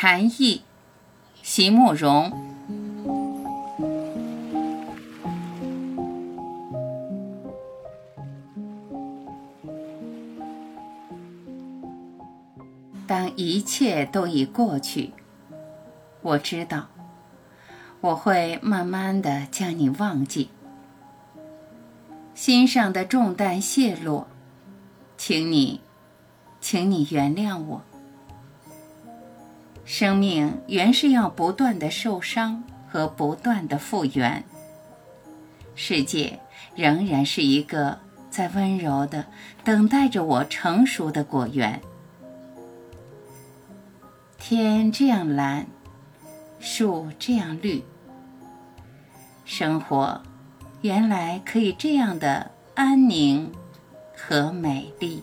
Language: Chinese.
禅意，席慕容。当一切都已过去，我知道我会慢慢的将你忘记，心上的重担卸落，请你，请你原谅我。生命原是要不断的受伤和不断的复原，世界仍然是一个在温柔的等待着我成熟的果园。天这样蓝，树这样绿，生活原来可以这样的安宁和美丽。